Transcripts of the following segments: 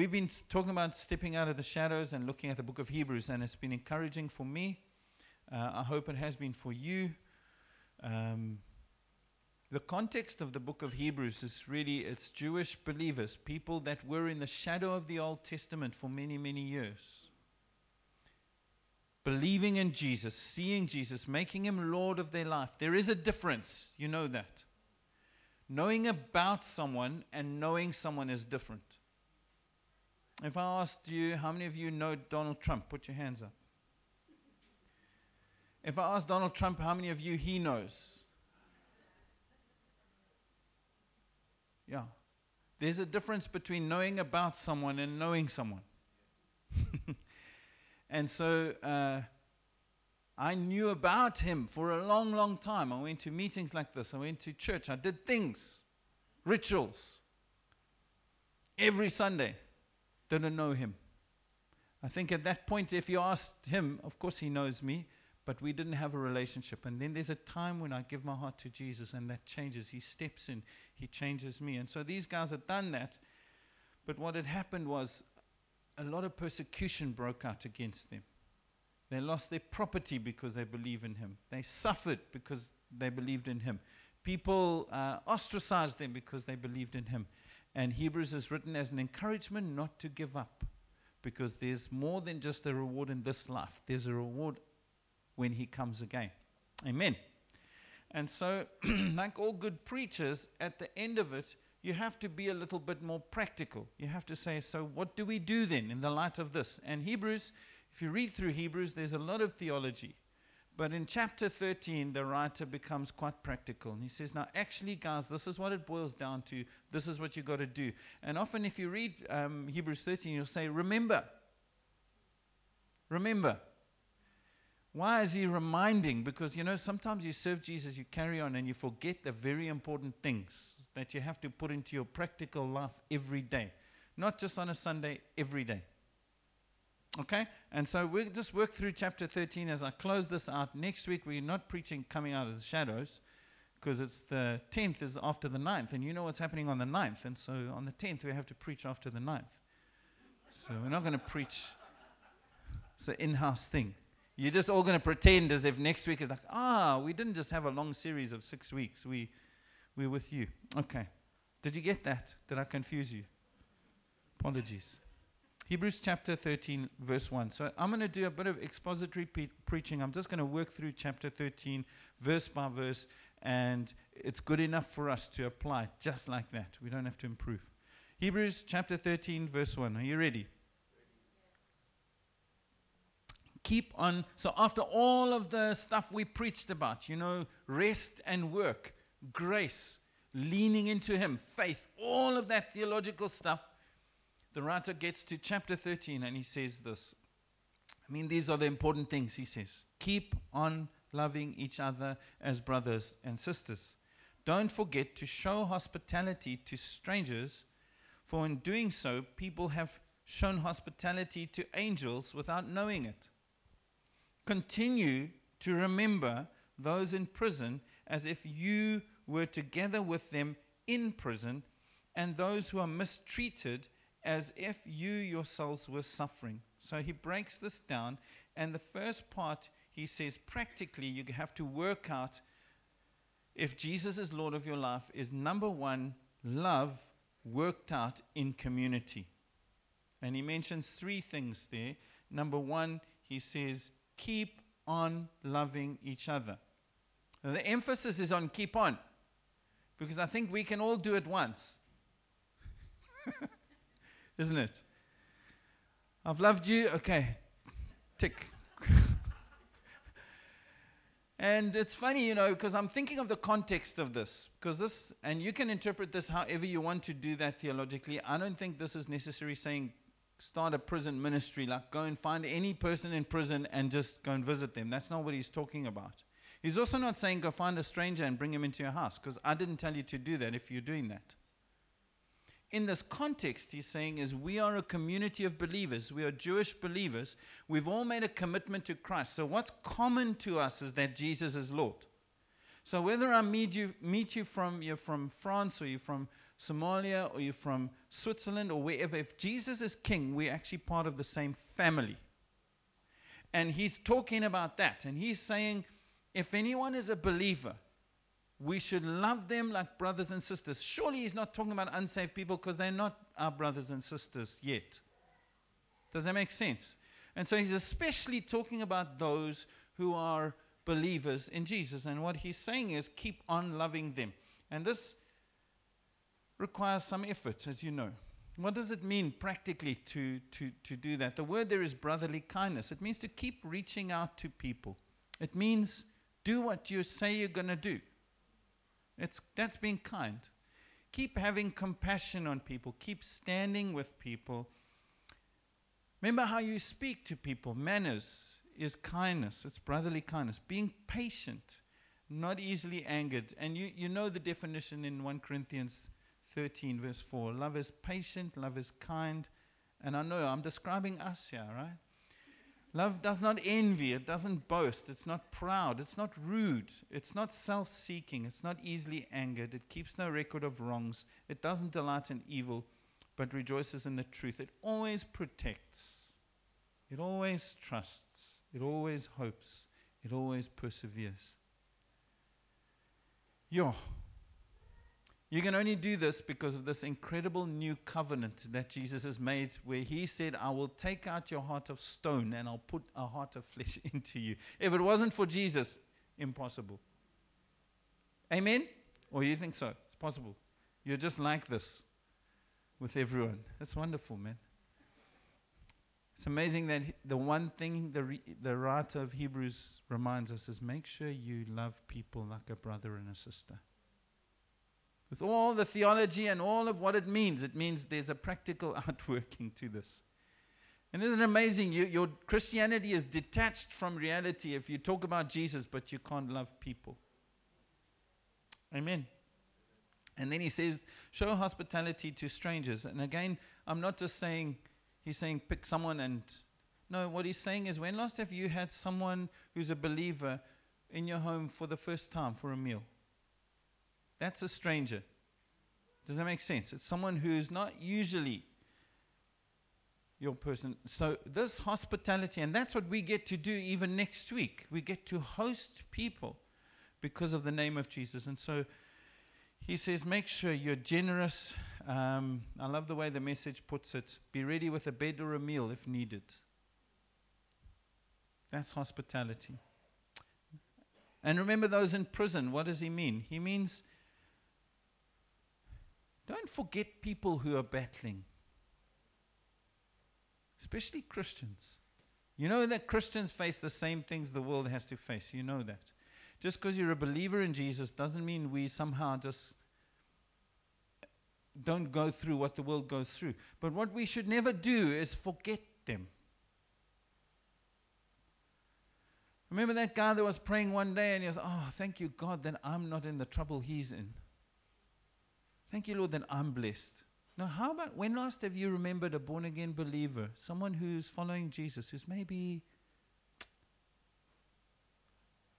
we've been talking about stepping out of the shadows and looking at the book of Hebrews, and it's been encouraging for me. Uh, I hope it has been for you. Um, the context of the book of Hebrews is really it's Jewish believers, people that were in the shadow of the Old Testament for many, many years. Believing in Jesus, seeing Jesus, making him Lord of their life. There is a difference. You know that. Knowing about someone and knowing someone is different. If I asked you, how many of you know Donald Trump? Put your hands up. If I ask Donald Trump how many of you he knows, yeah, there's a difference between knowing about someone and knowing someone. and so uh, I knew about him for a long, long time. I went to meetings like this, I went to church, I did things, rituals, every Sunday. Didn't know him. I think at that point, if you asked him, of course he knows me, but we didn't have a relationship. And then there's a time when I give my heart to Jesus and that changes. He steps in, he changes me. And so these guys had done that. But what had happened was a lot of persecution broke out against them. They lost their property because they believe in him. They suffered because they believed in him. People uh, ostracized them because they believed in him. And Hebrews is written as an encouragement not to give up because there's more than just a reward in this life, there's a reward when he comes again. Amen. And so, like all good preachers, at the end of it, you have to be a little bit more practical. You have to say, so what do we do then in the light of this? And Hebrews, if you read through Hebrews, there's a lot of theology. But in chapter 13, the writer becomes quite practical. And he says, Now, actually, guys, this is what it boils down to. This is what you've got to do. And often, if you read um, Hebrews 13, you'll say, Remember. Remember. Why is he reminding? Because, you know, sometimes you serve Jesus, you carry on, and you forget the very important things that you have to put into your practical life every day. Not just on a Sunday, every day. Okay? And so we'll just work through chapter 13 as I close this out. Next week, we're not preaching coming out of the shadows because it's the 10th is after the 9th. And you know what's happening on the 9th. And so on the 10th, we have to preach after the 9th. So we're not going to preach. It's an in house thing. You're just all going to pretend as if next week is like, ah, we didn't just have a long series of six weeks. We, we're with you. Okay. Did you get that? Did I confuse you? Apologies. Hebrews chapter 13, verse 1. So I'm going to do a bit of expository pe- preaching. I'm just going to work through chapter 13, verse by verse, and it's good enough for us to apply just like that. We don't have to improve. Hebrews chapter 13, verse 1. Are you ready? Keep on. So, after all of the stuff we preached about, you know, rest and work, grace, leaning into Him, faith, all of that theological stuff, the writer gets to chapter 13 and he says this. I mean, these are the important things, he says. Keep on loving each other as brothers and sisters. Don't forget to show hospitality to strangers, for in doing so, people have shown hospitality to angels without knowing it. Continue to remember those in prison as if you were together with them in prison, and those who are mistreated as if you yourselves were suffering. So he breaks this down. And the first part, he says, practically, you have to work out if Jesus is Lord of your life, is number one, love worked out in community. And he mentions three things there. Number one, he says, keep on loving each other. Now, the emphasis is on keep on, because I think we can all do it once. Isn't it? I've loved you. Okay, tick. and it's funny, you know, because I'm thinking of the context of this. Because this, and you can interpret this however you want to do that theologically. I don't think this is necessary saying start a prison ministry, like go and find any person in prison and just go and visit them. That's not what he's talking about. He's also not saying go find a stranger and bring him into your house, because I didn't tell you to do that if you're doing that in this context, he's saying is we are a community of believers. We are Jewish believers. We've all made a commitment to Christ. So what's common to us is that Jesus is Lord. So whether I meet you, meet you from you're from France or you're from Somalia or you're from Switzerland or wherever, if Jesus is king, we're actually part of the same family. And he's talking about that. And he's saying, if anyone is a believer, we should love them like brothers and sisters. Surely he's not talking about unsaved people because they're not our brothers and sisters yet. Does that make sense? And so he's especially talking about those who are believers in Jesus. And what he's saying is keep on loving them. And this requires some effort, as you know. What does it mean practically to, to, to do that? The word there is brotherly kindness. It means to keep reaching out to people. It means do what you say you're going to do. It's, that's being kind. Keep having compassion on people. Keep standing with people. Remember how you speak to people. Manners is kindness, it's brotherly kindness. Being patient, not easily angered. And you, you know the definition in 1 Corinthians 13, verse 4. Love is patient, love is kind. And I know I'm describing us here, right? Love does not envy, it doesn't boast, it's not proud, it's not rude, it's not self seeking, it's not easily angered, it keeps no record of wrongs, it doesn't delight in evil, but rejoices in the truth. It always protects, it always trusts, it always hopes, it always perseveres. Yo, you can only do this because of this incredible new covenant that Jesus has made, where He said, I will take out your heart of stone and I'll put a heart of flesh into you. If it wasn't for Jesus, impossible. Amen? Or you think so? It's possible. You're just like this with everyone. That's wonderful, man. It's amazing that the one thing the, re- the writer of Hebrews reminds us is make sure you love people like a brother and a sister with all the theology and all of what it means. It means there's a practical outworking to this. And isn't it amazing? You, your Christianity is detached from reality if you talk about Jesus, but you can't love people. Amen. And then he says, show hospitality to strangers. And again, I'm not just saying, he's saying pick someone and. No, what he's saying is, when last have you had someone who's a believer in your home for the first time for a meal? That's a stranger. Does that make sense? It's someone who's not usually your person. So, this hospitality, and that's what we get to do even next week. We get to host people because of the name of Jesus. And so, he says, make sure you're generous. Um, I love the way the message puts it be ready with a bed or a meal if needed. That's hospitality. And remember those in prison. What does he mean? He means don't forget people who are battling, especially Christians. You know that Christians face the same things the world has to face. You know that. Just because you're a believer in Jesus doesn't mean we somehow just don't go through what the world goes through. But what we should never do is forget them. Remember that guy that was praying one day and he was, Oh, thank you, God, that I'm not in the trouble he's in. Thank you, Lord, that I'm blessed. Now, how about when last have you remembered a born again believer, someone who's following Jesus, who's maybe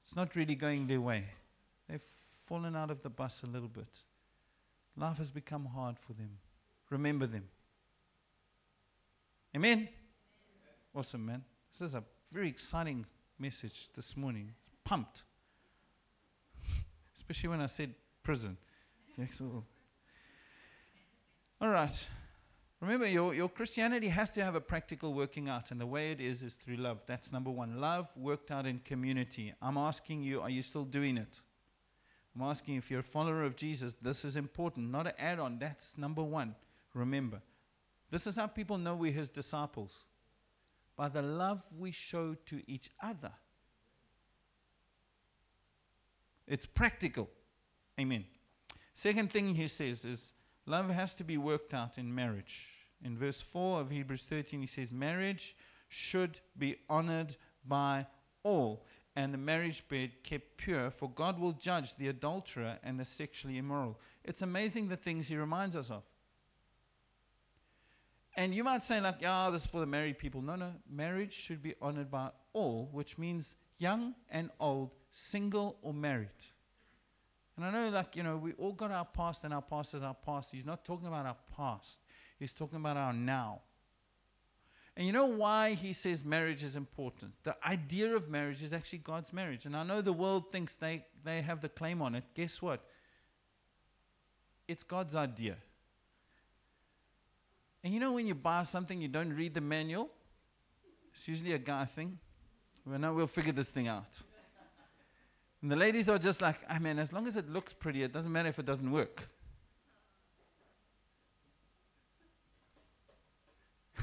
it's not really going their way? They've fallen out of the bus a little bit. Life has become hard for them. Remember them. Amen? Awesome, man. This is a very exciting message this morning. Pumped. Especially when I said prison. Excellent. Oh. All right. Remember, your, your Christianity has to have a practical working out, and the way it is is through love. That's number one. Love worked out in community. I'm asking you, are you still doing it? I'm asking if you're a follower of Jesus, this is important, not an add on. That's number one. Remember, this is how people know we're his disciples by the love we show to each other. It's practical. Amen. Second thing he says is Love has to be worked out in marriage. In verse 4 of Hebrews 13, he says, Marriage should be honored by all, and the marriage bed kept pure, for God will judge the adulterer and the sexually immoral. It's amazing the things he reminds us of. And you might say, like, yeah, this is for the married people. No, no. Marriage should be honored by all, which means young and old, single or married. And I know, like, you know, we all got our past, and our past is our past. He's not talking about our past, he's talking about our now. And you know why he says marriage is important? The idea of marriage is actually God's marriage. And I know the world thinks they, they have the claim on it. Guess what? It's God's idea. And you know when you buy something, you don't read the manual? It's usually a guy thing. Well, now we'll figure this thing out. And the ladies are just like, ah, I mean, as long as it looks pretty, it doesn't matter if it doesn't work.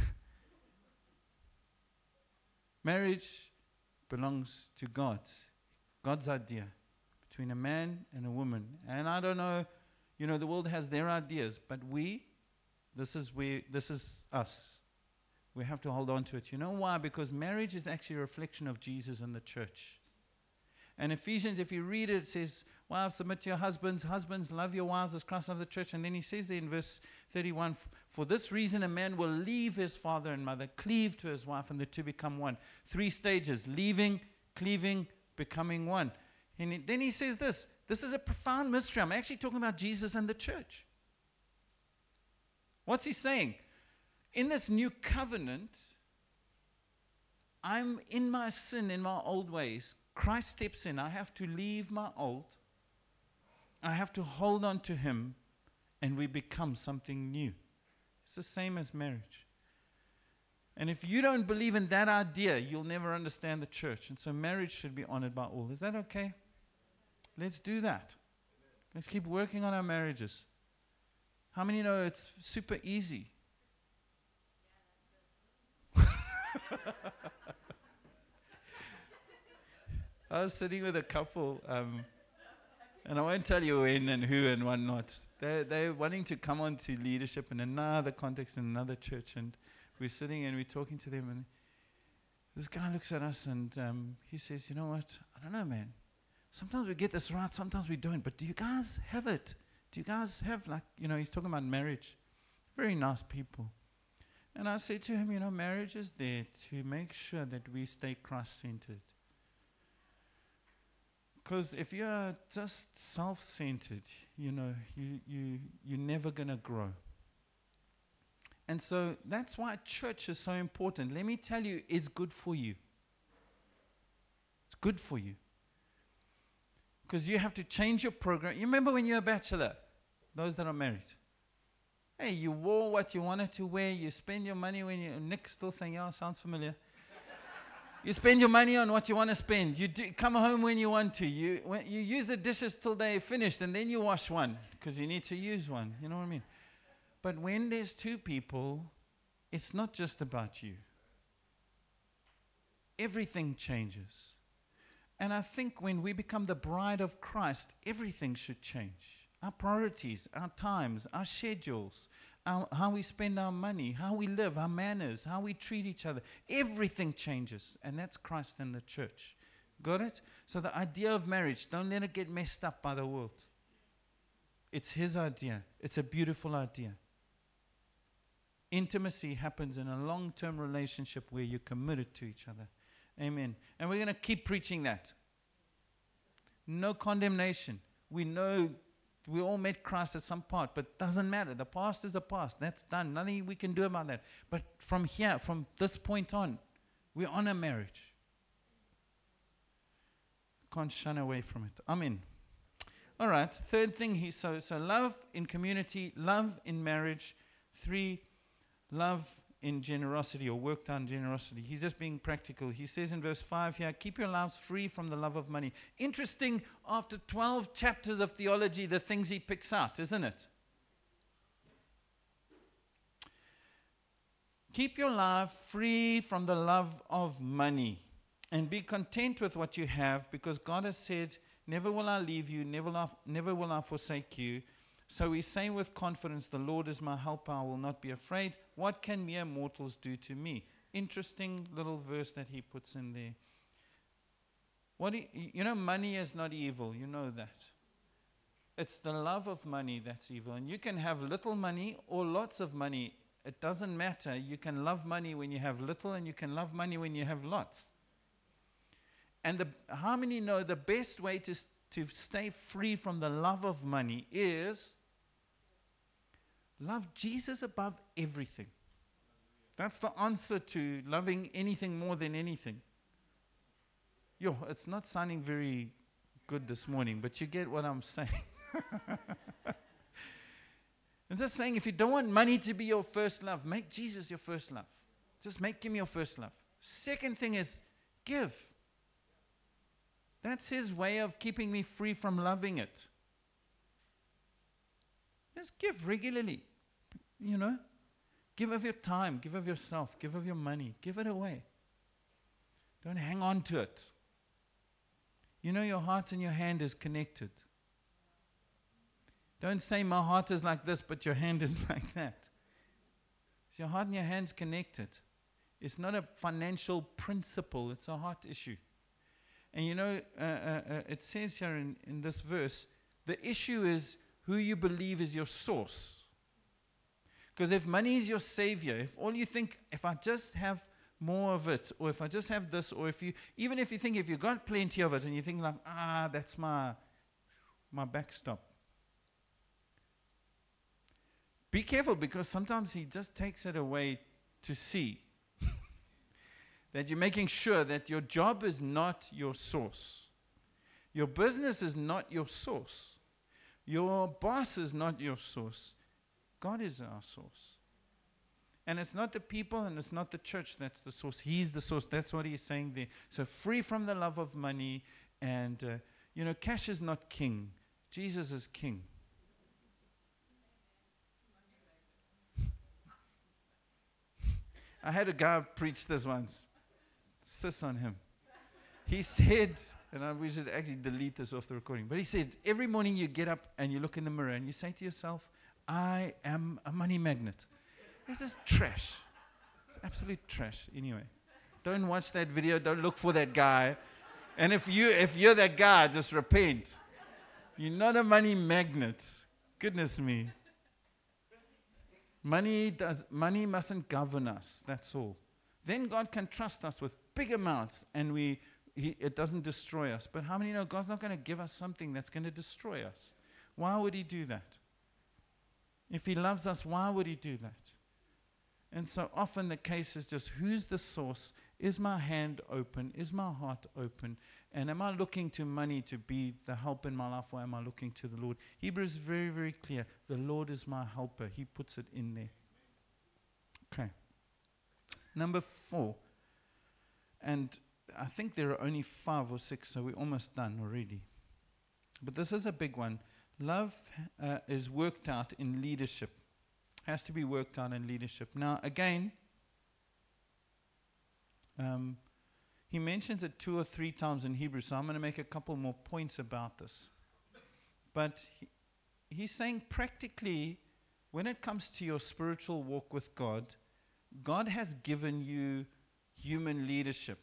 Marriage belongs to God, God's idea between a man and a woman. And I don't know, you know, the world has their ideas, but we, this is we, this is us. We have to hold on to it. You know why? Because marriage is actually a reflection of Jesus and the church. And Ephesians, if you read it, it says, Wives, submit to your husbands. Husbands, love your wives as Christ loved the church. And then he says there in verse 31 For this reason, a man will leave his father and mother, cleave to his wife, and the two become one. Three stages leaving, cleaving, becoming one. And then he says this this is a profound mystery. I'm actually talking about Jesus and the church. What's he saying? In this new covenant, I'm in my sin, in my old ways, Christ steps in. I have to leave my old. I have to hold on to Him, and we become something new. It's the same as marriage. And if you don't believe in that idea, you'll never understand the church. And so marriage should be honored by all. Is that okay? Let's do that. Let's keep working on our marriages. How many know it's super easy? I was sitting with a couple, um, and I won't tell you when and who and what not. They're, they're wanting to come on to leadership in another context in another church, and we're sitting and we're talking to them, and this guy looks at us and um, he says, "You know what? I don't know, man. Sometimes we get this right, sometimes we don't. But do you guys have it? Do you guys have like, you know? He's talking about marriage. Very nice people." And I said to him, you know, marriage is there to make sure that we stay Christ centered. Because if you're just self centered, you know, you, you, you're never going to grow. And so that's why church is so important. Let me tell you, it's good for you. It's good for you. Because you have to change your program. You remember when you're a bachelor, those that are married? Hey, you wore what you wanted to wear. You spend your money when you. Nick's still saying, yeah, sounds familiar. You spend your money on what you want to spend. You do, come home when you want to. You, when, you use the dishes till they're finished and then you wash one because you need to use one. You know what I mean? But when there's two people, it's not just about you. Everything changes. And I think when we become the bride of Christ, everything should change. Our priorities, our times, our schedules, our, how we spend our money, how we live, our manners, how we treat each other. Everything changes, and that's Christ and the church. Got it? So the idea of marriage, don't let it get messed up by the world. It's his idea. It's a beautiful idea. Intimacy happens in a long term relationship where you're committed to each other. Amen. And we're going to keep preaching that. No condemnation. We know we all met Christ at some part, but doesn't matter. The past is the past. That's done. Nothing we can do about that. But from here, from this point on, we honor marriage. Can't shun away from it. Amen. All right. Third thing he so so love in community, love in marriage. Three, love in generosity or worked on generosity. He's just being practical. He says in verse 5 here, keep your lives free from the love of money. Interesting, after 12 chapters of theology, the things he picks out, isn't it? Keep your life free from the love of money and be content with what you have because God has said, Never will I leave you, never will I, never will I forsake you. So we say with confidence, The Lord is my helper, I will not be afraid. What can mere mortals do to me? Interesting little verse that he puts in there. What you, you know, money is not evil. You know that. It's the love of money that's evil. And you can have little money or lots of money. It doesn't matter. You can love money when you have little, and you can love money when you have lots. And the, how many know the best way to, to stay free from the love of money is love Jesus above everything. That's the answer to loving anything more than anything. Yo, it's not sounding very good this morning, but you get what I'm saying. I'm just saying if you don't want money to be your first love, make Jesus your first love. Just make him your first love. Second thing is give. That's his way of keeping me free from loving it. Just give regularly. You know? Give of your time, give of yourself, give of your money, give it away. Don't hang on to it. You know your heart and your hand is connected. Don't say my heart is like this, but your hand is like that. So your heart and your hand's connected. It's not a financial principle, it's a heart issue. And you know, uh, uh, uh, it says here in, in this verse the issue is who you believe is your source. Because if money is your savior, if all you think, if I just have more of it, or if I just have this, or if you, even if you think if you've got plenty of it and you think like, ah, that's my, my backstop. Be careful because sometimes he just takes it away to see that you're making sure that your job is not your source. Your business is not your source. Your boss is not your source. God is our source. And it's not the people and it's not the church that's the source. He's the source. That's what he's saying there. So free from the love of money. And, uh, you know, cash is not king, Jesus is king. I had a guy preach this once. Sis on him. He said, and I, we should actually delete this off the recording, but he said, every morning you get up and you look in the mirror and you say to yourself, I am a money magnet. This is trash. It's absolute trash. Anyway, don't watch that video. Don't look for that guy. And if you if you're that guy, just repent. You're not a money magnet. Goodness me. Money does money mustn't govern us. That's all. Then God can trust us with big amounts, and we he, it doesn't destroy us. But how many know God's not going to give us something that's going to destroy us? Why would He do that? If He loves us, why would He do that? And so often the case is just who's the source? Is my hand open? Is my heart open? And am I looking to money to be the help in my life or am I looking to the Lord? Hebrews is very, very clear. The Lord is my helper. He puts it in there. Okay. Number four. And I think there are only five or six, so we're almost done already. But this is a big one. Love uh, is worked out in leadership, has to be worked out in leadership. Now, again, um, he mentions it two or three times in Hebrew, so I'm going to make a couple more points about this. But he, he's saying practically, when it comes to your spiritual walk with God, God has given you human leadership.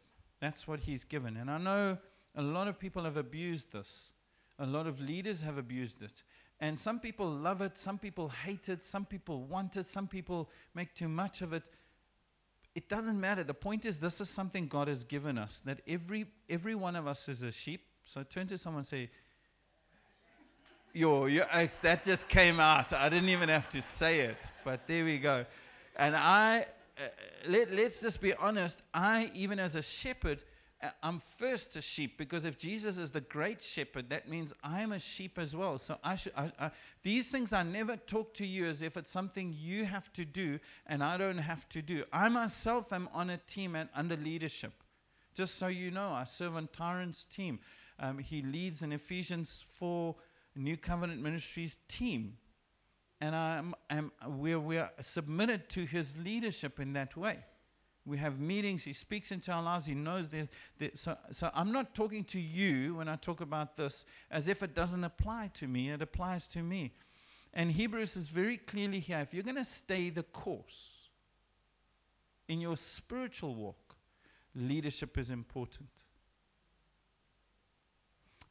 That's what he's given. And I know a lot of people have abused this. A lot of leaders have abused it. And some people love it, some people hate it, some people want it, some people make too much of it. It doesn't matter. The point is, this is something God has given us that every, every one of us is a sheep. So turn to someone and say, Yo, yo that just came out. I didn't even have to say it, but there we go. And I, uh, let, let's just be honest, I, even as a shepherd, uh, I'm first a sheep because if Jesus is the great shepherd, that means I'm a sheep as well. So I should, I, I, these things I never talk to you as if it's something you have to do and I don't have to do. I myself am on a team and under leadership. Just so you know, I serve on Tyrone's team. Um, he leads an Ephesians 4 New Covenant Ministries team. And I'm, I'm, we're, we're submitted to his leadership in that way. We have meetings. He speaks into our lives. He knows there's. There, so, so I'm not talking to you when I talk about this as if it doesn't apply to me. It applies to me. And Hebrews is very clearly here. If you're going to stay the course in your spiritual walk, leadership is important.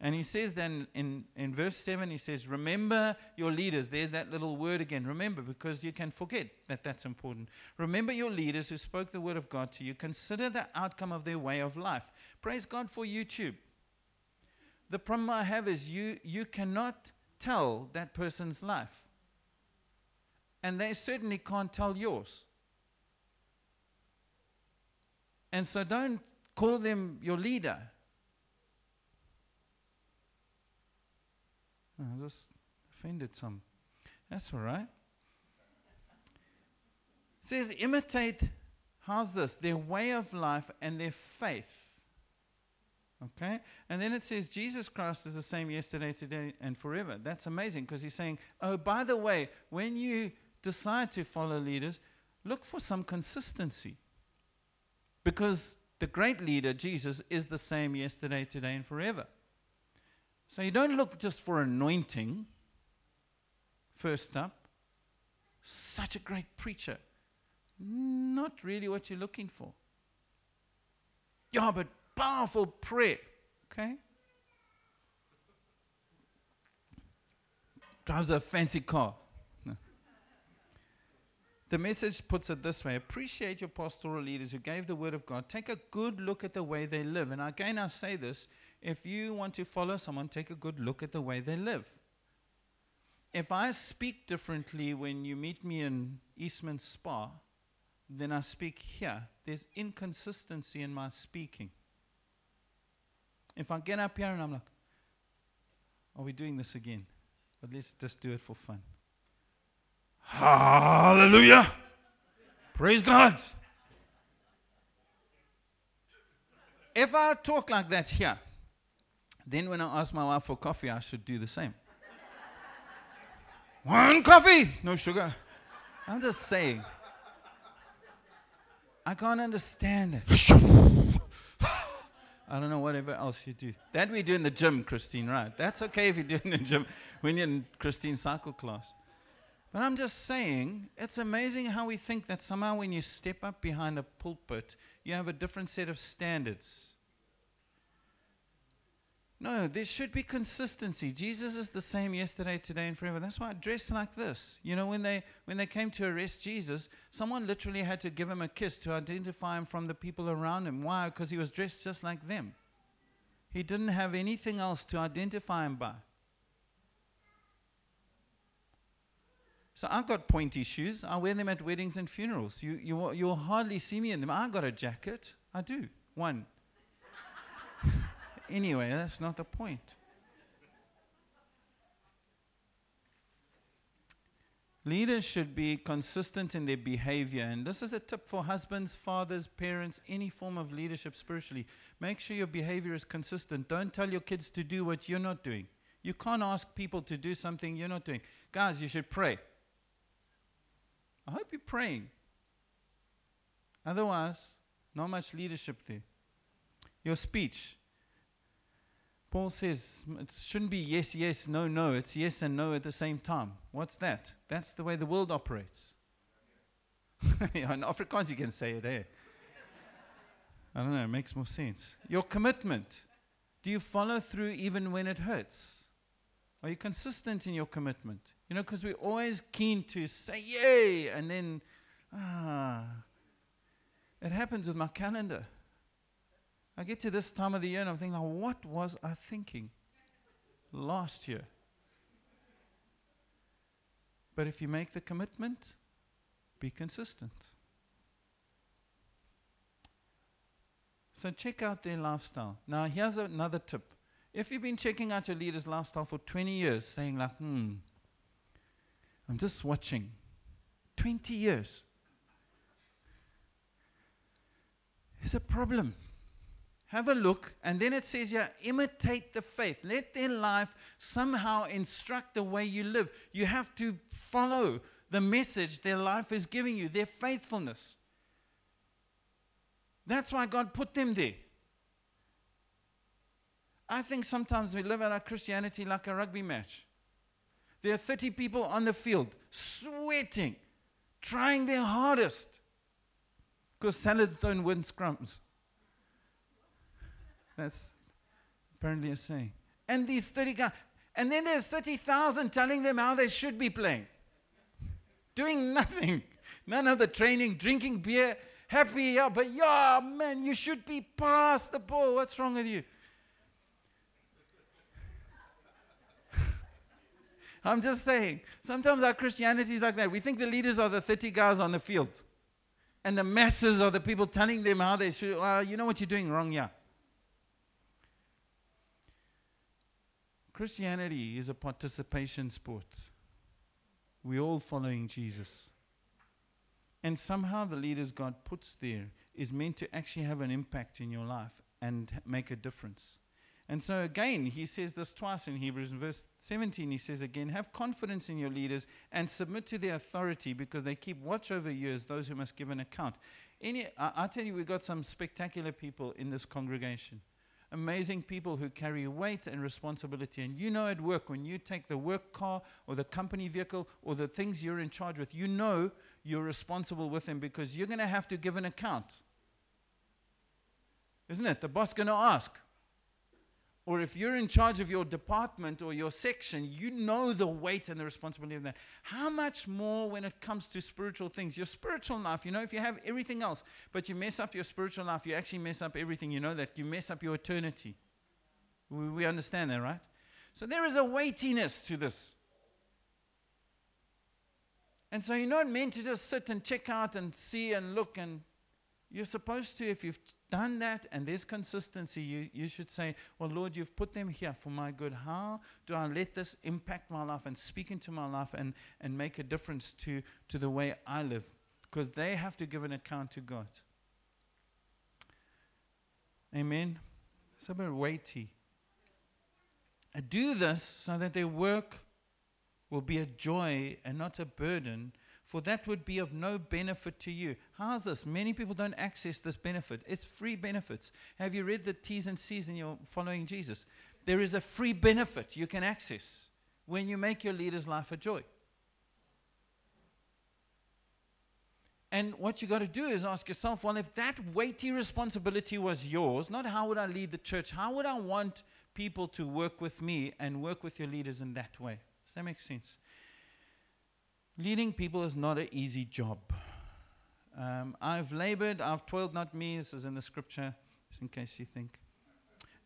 And he says then in, in verse 7, he says, Remember your leaders. There's that little word again. Remember, because you can forget that that's important. Remember your leaders who spoke the word of God to you. Consider the outcome of their way of life. Praise God for YouTube. The problem I have is you, you cannot tell that person's life. And they certainly can't tell yours. And so don't call them your leader. I just offended some. That's all right. It says, imitate, how's this? Their way of life and their faith. Okay? And then it says, Jesus Christ is the same yesterday, today, and forever. That's amazing because he's saying, oh, by the way, when you decide to follow leaders, look for some consistency. Because the great leader, Jesus, is the same yesterday, today, and forever. So you don't look just for anointing, first up. Such a great preacher. Not really what you're looking for. Yeah, but powerful prayer. Okay? Drives a fancy car. The message puts it this way appreciate your pastoral leaders who gave the word of God. Take a good look at the way they live. And again, I say this if you want to follow someone, take a good look at the way they live. If I speak differently when you meet me in Eastman Spa then I speak here, there's inconsistency in my speaking. If I get up here and I'm like, are we doing this again? But let's just do it for fun. Hallelujah! Praise God! If I talk like that here, then when I ask my wife for coffee, I should do the same. One coffee, no sugar. I'm just saying. I can't understand it. I don't know, whatever else you do. That we do in the gym, Christine, right? That's okay if you do in the gym when you're in Christine's cycle class. But I'm just saying, it's amazing how we think that somehow when you step up behind a pulpit, you have a different set of standards. No, there should be consistency. Jesus is the same yesterday, today, and forever. That's why I dress like this. You know, when they when they came to arrest Jesus, someone literally had to give him a kiss to identify him from the people around him. Why? Because he was dressed just like them. He didn't have anything else to identify him by. So I've got pointy shoes. I wear them at weddings and funerals. You, you, you'll hardly see me in them. I've got a jacket. I do. One. Anyway, that's not the point. Leaders should be consistent in their behavior. And this is a tip for husbands, fathers, parents, any form of leadership spiritually. Make sure your behavior is consistent. Don't tell your kids to do what you're not doing. You can't ask people to do something you're not doing. Guys, you should pray. I hope you're praying. Otherwise, not much leadership there. Your speech. Paul says it shouldn't be yes, yes, no, no. It's yes and no at the same time. What's that? That's the way the world operates. in Afrikaans, you can say it, eh? I don't know, it makes more sense. Your commitment. Do you follow through even when it hurts? Are you consistent in your commitment? You know, because we're always keen to say yay, and then, ah. It happens with my calendar. I get to this time of the year and I'm thinking, what was I thinking last year? But if you make the commitment, be consistent. So check out their lifestyle. Now, here's another tip. If you've been checking out your leader's lifestyle for 20 years, saying, like, hmm, I'm just watching, 20 years, there's a problem. Have a look, and then it says yeah, imitate the faith. Let their life somehow instruct the way you live. You have to follow the message their life is giving you, their faithfulness. That's why God put them there. I think sometimes we live out our Christianity like a rugby match. There are 30 people on the field sweating, trying their hardest because salads don't win scrums. That's apparently a saying. And these 30 guys, and then there's 30,000 telling them how they should be playing. Doing nothing. None of the training, drinking beer, happy, yeah, but yeah, man, you should be past the ball. What's wrong with you? I'm just saying. Sometimes our Christianity is like that. We think the leaders are the 30 guys on the field, and the masses are the people telling them how they should. Well, you know what you're doing wrong, yeah. Christianity is a participation sport. We're all following Jesus. And somehow the leaders God puts there is meant to actually have an impact in your life and make a difference. And so again, he says this twice in Hebrews. In verse 17, he says again, Have confidence in your leaders and submit to their authority because they keep watch over you as those who must give an account. Any, I, I tell you, we've got some spectacular people in this congregation. Amazing people who carry weight and responsibility. And you know at work, when you take the work car or the company vehicle or the things you're in charge with, you know you're responsible with them because you're going to have to give an account. Isn't it? The boss going to ask, or if you're in charge of your department or your section, you know the weight and the responsibility of that. How much more when it comes to spiritual things? Your spiritual life, you know, if you have everything else, but you mess up your spiritual life, you actually mess up everything. You know that. You mess up your eternity. We, we understand that, right? So there is a weightiness to this. And so you're not meant to just sit and check out and see and look and you're supposed to, if you've done that and there's consistency, you, you should say, Well, Lord, you've put them here for my good. How do I let this impact my life and speak into my life and, and make a difference to, to the way I live? Because they have to give an account to God. Amen. It's a bit weighty. I do this so that their work will be a joy and not a burden for that would be of no benefit to you. How's this? Many people don't access this benefit. It's free benefits. Have you read the T's and C's in your following Jesus? There is a free benefit you can access when you make your leader's life a joy. And what you got to do is ask yourself, well, if that weighty responsibility was yours, not how would I lead the church, how would I want people to work with me and work with your leaders in that way? Does that make sense? Leading people is not an easy job. Um, I've labored, I've toiled, not me. This is in the scripture, just in case you think.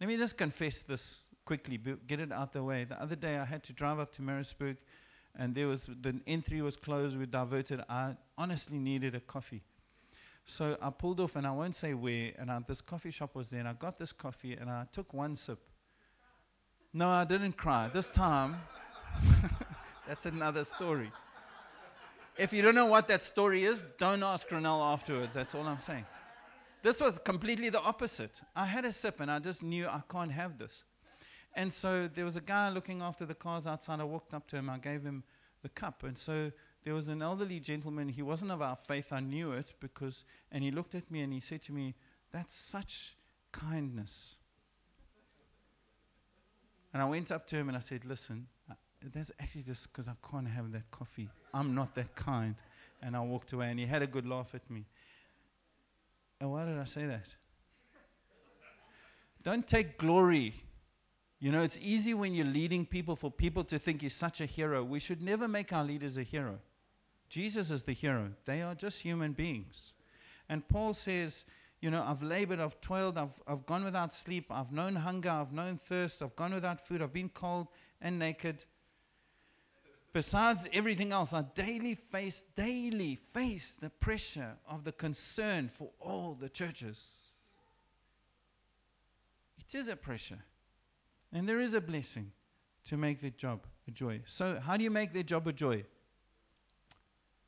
Let me just confess this quickly, get it out the way. The other day I had to drive up to Maritzburg, and there was the N3 was closed, we diverted. I honestly needed a coffee. So I pulled off, and I won't say where, and I, this coffee shop was there, and I got this coffee, and I took one sip. No, I didn't cry. This time, that's another story. If you don't know what that story is, don't ask Ronell afterwards. That's all I'm saying. This was completely the opposite. I had a sip and I just knew I can't have this. And so there was a guy looking after the cars outside. I walked up to him. I gave him the cup. And so there was an elderly gentleman. He wasn't of our faith. I knew it because, and he looked at me and he said to me, That's such kindness. And I went up to him and I said, Listen, that's actually just because I can't have that coffee. I'm not that kind. And I walked away and he had a good laugh at me. And why did I say that? Don't take glory. You know, it's easy when you're leading people for people to think you're such a hero. We should never make our leaders a hero. Jesus is the hero. They are just human beings. And Paul says, you know, I've labored, I've toiled, I've, I've gone without sleep, I've known hunger, I've known thirst, I've gone without food, I've been cold and naked besides everything else, I daily face, daily face the pressure of the concern for all the churches. It is a pressure. And there is a blessing to make their job a joy. So, how do you make their job a joy?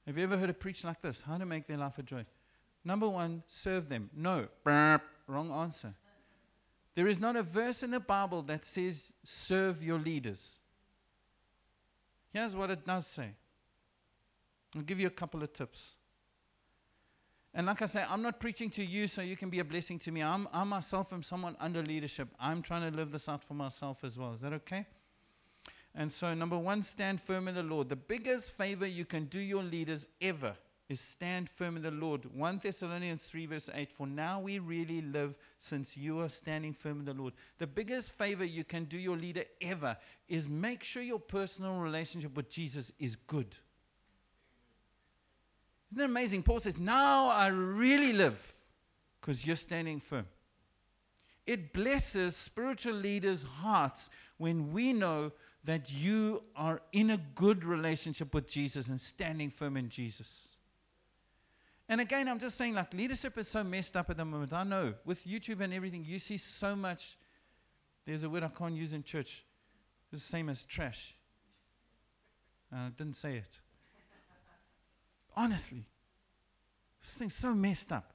Have you ever heard a preach like this? How to make their life a joy? Number one, serve them. No. Wrong answer. There is not a verse in the Bible that says serve your leaders. Here's what it does say. I'll give you a couple of tips. And like I say, I'm not preaching to you so you can be a blessing to me. I'm, I myself am someone under leadership. I'm trying to live this out for myself as well. Is that okay? And so, number one, stand firm in the Lord. The biggest favor you can do your leaders ever is stand firm in the Lord. 1 Thessalonians 3, verse 8 For now we really live since you are standing firm in the Lord. The biggest favor you can do your leader ever is make sure your personal relationship with Jesus is good. Isn't it amazing? Paul says, Now I really live because you're standing firm. It blesses spiritual leaders' hearts when we know that you are in a good relationship with Jesus and standing firm in Jesus. And again, I'm just saying, like, leadership is so messed up at the moment. I know. With YouTube and everything, you see so much. There's a word I can't use in church. It's the same as trash. And I didn't say it. Honestly. This thing's so messed up.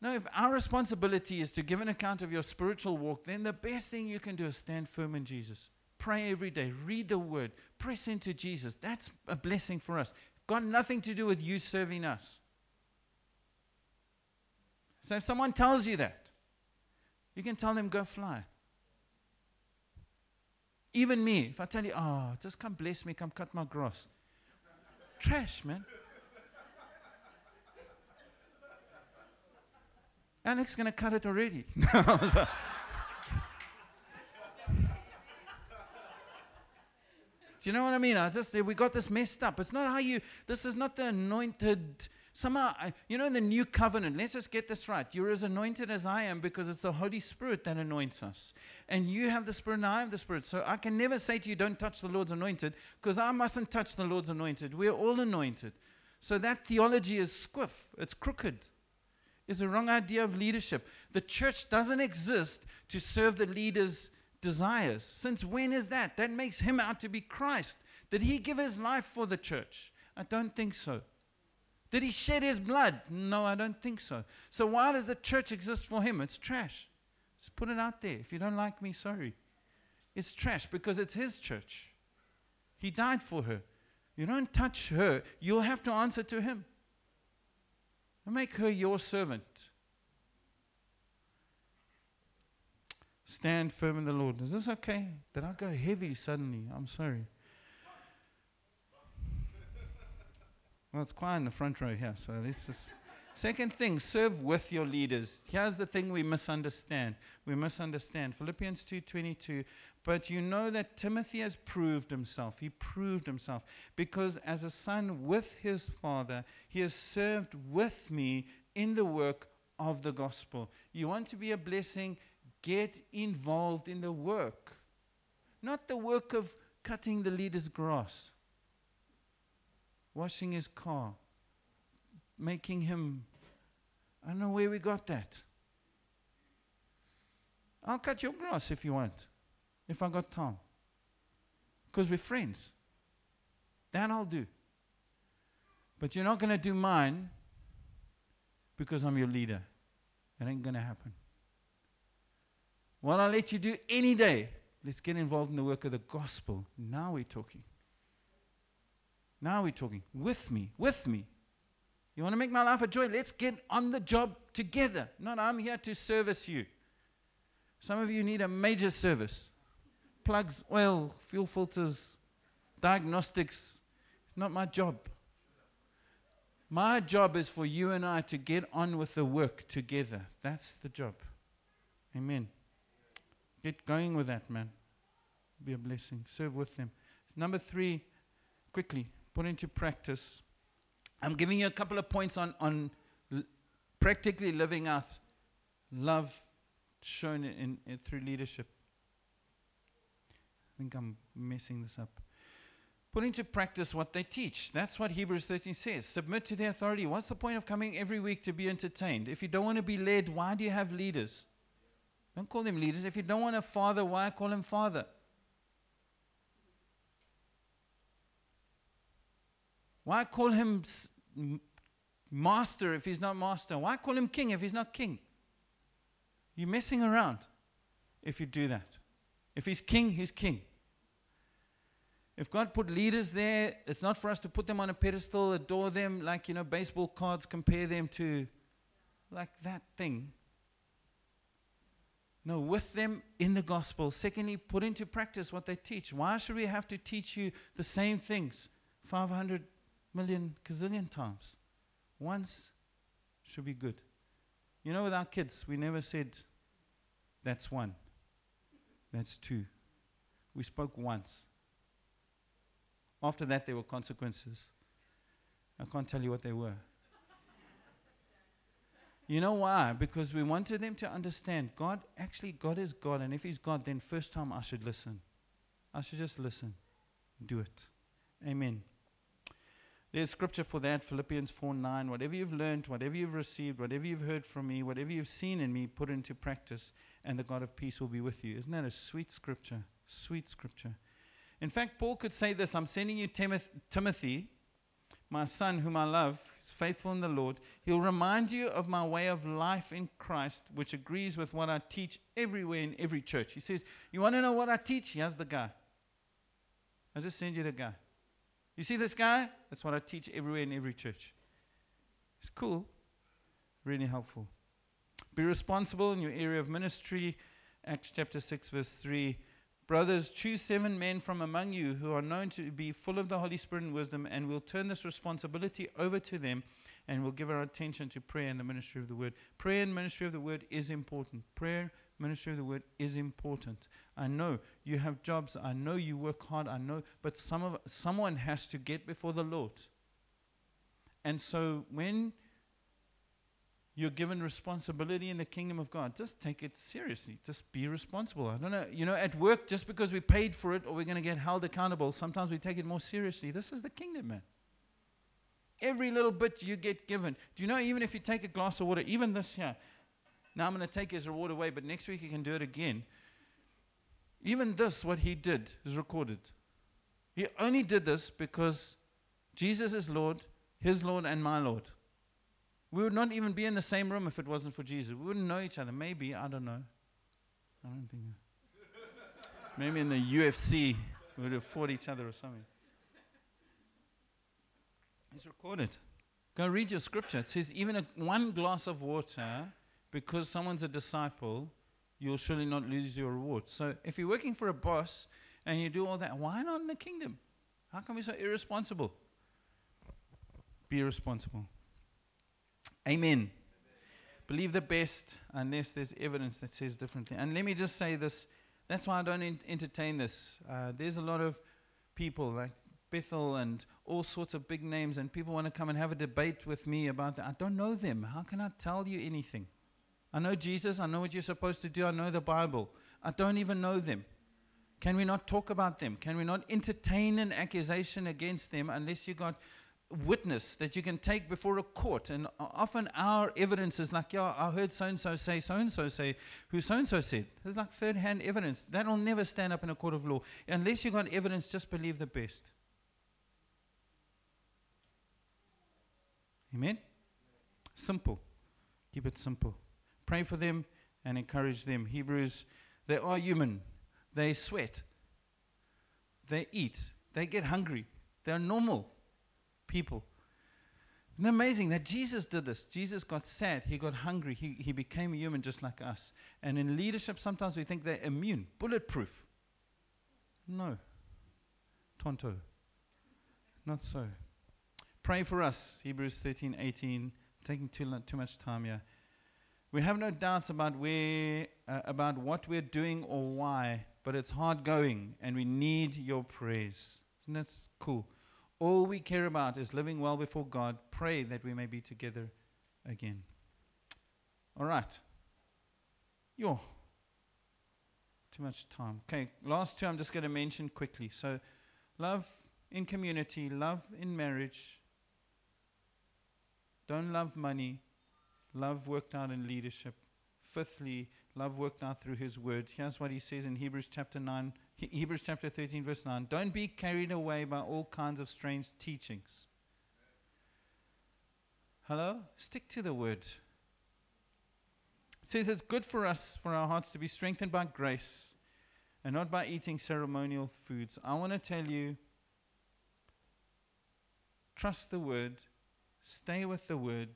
No, if our responsibility is to give an account of your spiritual walk, then the best thing you can do is stand firm in Jesus. Pray every day, read the word, press into Jesus. That's a blessing for us. Got nothing to do with you serving us. So if someone tells you that, you can tell them, go fly. Even me, if I tell you, oh, just come bless me, come cut my grass. Trash, man. Alex is going to cut it already. Do you know what I mean? I just we got this messed up. It's not how you. This is not the anointed. Somehow, you know, in the new covenant, let's just get this right. You're as anointed as I am because it's the Holy Spirit that anoints us. And you have the Spirit and I have the Spirit. So I can never say to you, don't touch the Lord's anointed because I mustn't touch the Lord's anointed. We're all anointed. So that theology is squiff, it's crooked It's a wrong idea of leadership. The church doesn't exist to serve the leader's desires. Since when is that? That makes him out to be Christ. Did he give his life for the church? I don't think so. Did he shed his blood? No, I don't think so. So why does the church exist for him? It's trash. Just put it out there. If you don't like me, sorry. It's trash because it's his church. He died for her. You don't touch her, you'll have to answer to him make her your servant. Stand firm in the Lord. Is this okay? Did I go heavy suddenly? I'm sorry. Well, it's quiet in the front row here, so this is. Second thing, serve with your leaders. Here's the thing we misunderstand. We misunderstand. Philippians 2:22, but you know that Timothy has proved himself. He proved himself because as a son with his father, he has served with me in the work of the gospel. You want to be a blessing, get involved in the work. Not the work of cutting the leader's grass, washing his car, making him. I don't know where we got that. I'll cut your grass if you want, if I got time. Because we're friends. That I'll do. But you're not going to do mine because I'm your leader. It ain't going to happen. What I'll let you do any day, let's get involved in the work of the gospel. Now we're talking. Now we're talking. With me, with me. You want to make my life a joy? Let's get on the job together. Not I'm here to service you. Some of you need a major service. Plugs, oil, fuel filters, diagnostics. It's not my job. My job is for you and I to get on with the work together. That's the job. Amen. Get going with that, man. Be a blessing. Serve with them. Number three, quickly, put into practice I'm giving you a couple of points on, on l- practically living out love shown in, in, through leadership. I think I'm messing this up. Put into practice what they teach. That's what Hebrews 13 says. Submit to the authority. What's the point of coming every week to be entertained? If you don't want to be led, why do you have leaders? Don't call them leaders. If you don't want a father, why call him father? Why call him master if he's not master? Why call him king if he's not king? You're messing around if you do that. If he's king, he's king. If God put leaders there, it's not for us to put them on a pedestal, adore them like, you know, baseball cards, compare them to like that thing. No, with them in the gospel. Secondly, put into practice what they teach. Why should we have to teach you the same things 500 million gazillion times. Once should be good. You know, with our kids, we never said, that's one, that's two. We spoke once. After that, there were consequences. I can't tell you what they were. You know why? Because we wanted them to understand God, actually, God is God, and if He's God, then first time I should listen. I should just listen. Do it. Amen. There's scripture for that, Philippians 4 9. Whatever you've learned, whatever you've received, whatever you've heard from me, whatever you've seen in me, put into practice, and the God of peace will be with you. Isn't that a sweet scripture? Sweet scripture. In fact, Paul could say this I'm sending you Timoth- Timothy, my son, whom I love, is faithful in the Lord. He'll remind you of my way of life in Christ, which agrees with what I teach everywhere in every church. He says, You want to know what I teach? Here's the guy. I just send you the guy. You see this guy? That's what I teach everywhere in every church. It's cool, really helpful. Be responsible in your area of ministry. Acts chapter 6, verse 3. Brothers, choose seven men from among you who are known to be full of the Holy Spirit and wisdom, and we'll turn this responsibility over to them and we'll give our attention to prayer and the ministry of the word. Prayer and ministry of the word is important. Prayer, ministry of the word is important. I know you have jobs, I know you work hard, I know, but some of someone has to get before the Lord. And so when you're given responsibility in the kingdom of God. Just take it seriously. Just be responsible. I don't know. You know, at work, just because we paid for it or we're going to get held accountable, sometimes we take it more seriously. This is the kingdom, man. Every little bit you get given. Do you know, even if you take a glass of water, even this here, now I'm going to take his reward away, but next week he can do it again. Even this, what he did, is recorded. He only did this because Jesus is Lord, his Lord, and my Lord. We would not even be in the same room if it wasn't for Jesus. We wouldn't know each other. Maybe, I don't know. I don't think. Maybe in the UFC, we would have fought each other or something. It's recorded. Go read your scripture. It says, even a, one glass of water, because someone's a disciple, you'll surely not lose your reward. So if you're working for a boss and you do all that, why not in the kingdom? How come you're so irresponsible? Be responsible. Amen. Believe the best unless there's evidence that says differently. And let me just say this that's why I don't en- entertain this. Uh, there's a lot of people like Bethel and all sorts of big names, and people want to come and have a debate with me about that. I don't know them. How can I tell you anything? I know Jesus. I know what you're supposed to do. I know the Bible. I don't even know them. Can we not talk about them? Can we not entertain an accusation against them unless you got witness that you can take before a court. And often our evidence is like, yeah, I heard so and so say, so and so say, who so and so said. It's like third hand evidence. That'll never stand up in a court of law. Unless you've got evidence, just believe the best. Amen? Simple. Keep it simple. Pray for them and encourage them. Hebrews, they are human. They sweat. They eat. They get hungry. They're normal people. Isn't it amazing that Jesus did this? Jesus got sad. He got hungry. He, he became a human just like us. And in leadership, sometimes we think they're immune, bulletproof. No. Tonto. Not so. Pray for us, Hebrews 13, 18. taking too, too much time here. We have no doubts about where, uh, about what we're doing or why, but it's hard going, and we need your prayers. Isn't that cool? All we care about is living well before God. Pray that we may be together again. All right. Yo. Too much time. Okay, last two I'm just going to mention quickly. So, love in community, love in marriage. Don't love money. Love worked out in leadership. Fifthly, love worked out through his word. Here's what he says in Hebrews chapter 9, Hebrews chapter 13, verse 9. Don't be carried away by all kinds of strange teachings. Hello? Stick to the word. It says it's good for us, for our hearts, to be strengthened by grace and not by eating ceremonial foods. I want to tell you trust the word, stay with the word,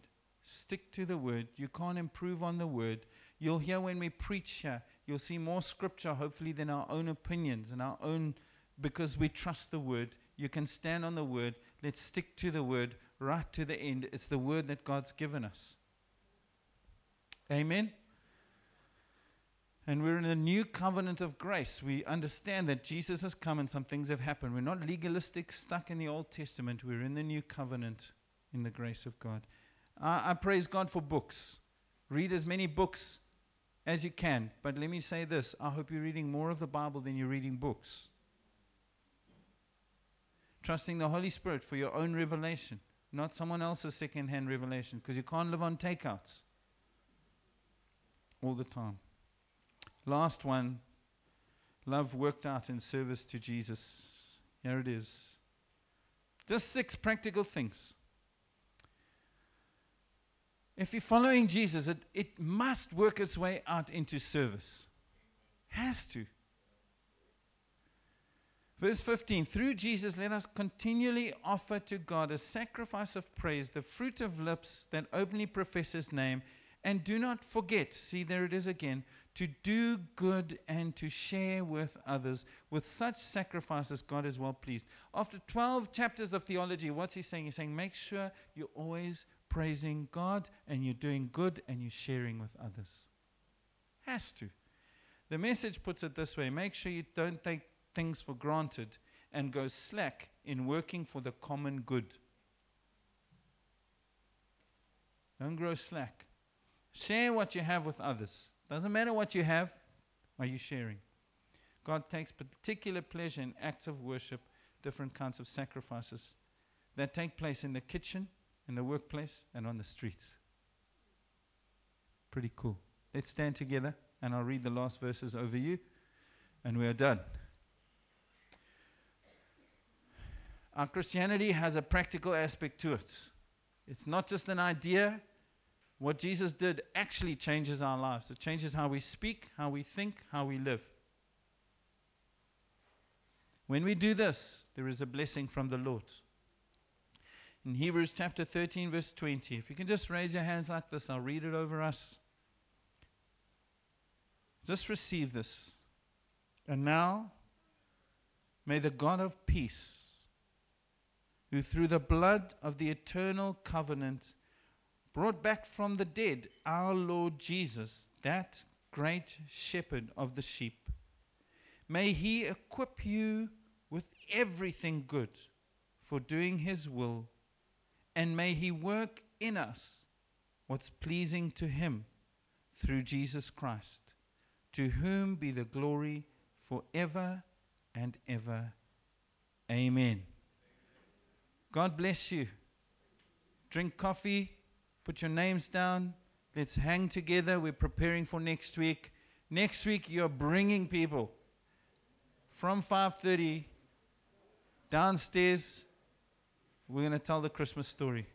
stick to the word. You can't improve on the word. You'll hear when we preach here, you'll see more scripture, hopefully, than our own opinions and our own, because we trust the word. You can stand on the word. Let's stick to the word right to the end. It's the word that God's given us. Amen. And we're in a new covenant of grace. We understand that Jesus has come and some things have happened. We're not legalistic, stuck in the Old Testament. We're in the new covenant in the grace of God. I, I praise God for books. Read as many books as you can. But let me say this I hope you're reading more of the Bible than you're reading books. Trusting the Holy Spirit for your own revelation, not someone else's second hand revelation, because you can't live on takeouts all the time. Last one love worked out in service to Jesus. Here it is. Just six practical things. If you're following Jesus, it, it must work its way out into service. Has to. Verse 15 Through Jesus, let us continually offer to God a sacrifice of praise, the fruit of lips that openly profess His name. And do not forget, see, there it is again, to do good and to share with others. With such sacrifices, God is well pleased. After 12 chapters of theology, what's He saying? He's saying, make sure you're always praising God and you're doing good and you're sharing with others. Has to. The message puts it this way make sure you don't take things for granted and go slack in working for the common good. Don't grow slack. Share what you have with others. Doesn't matter what you have, are you sharing? God takes particular pleasure in acts of worship, different kinds of sacrifices that take place in the kitchen, in the workplace, and on the streets. Pretty cool. Let's stand together and I'll read the last verses over you, and we are done. Our Christianity has a practical aspect to it. It's not just an idea. What Jesus did actually changes our lives. It changes how we speak, how we think, how we live. When we do this, there is a blessing from the Lord. In Hebrews chapter 13, verse 20, if you can just raise your hands like this, I'll read it over us. Just receive this. And now, may the God of peace who through the blood of the eternal covenant brought back from the dead our Lord Jesus, that great shepherd of the sheep. May he equip you with everything good for doing his will, and may he work in us what's pleasing to him through Jesus Christ, to whom be the glory forever and ever. Amen. God bless you. Drink coffee, put your names down. Let's hang together. We're preparing for next week. Next week you're bringing people from 5:30 downstairs. We're going to tell the Christmas story.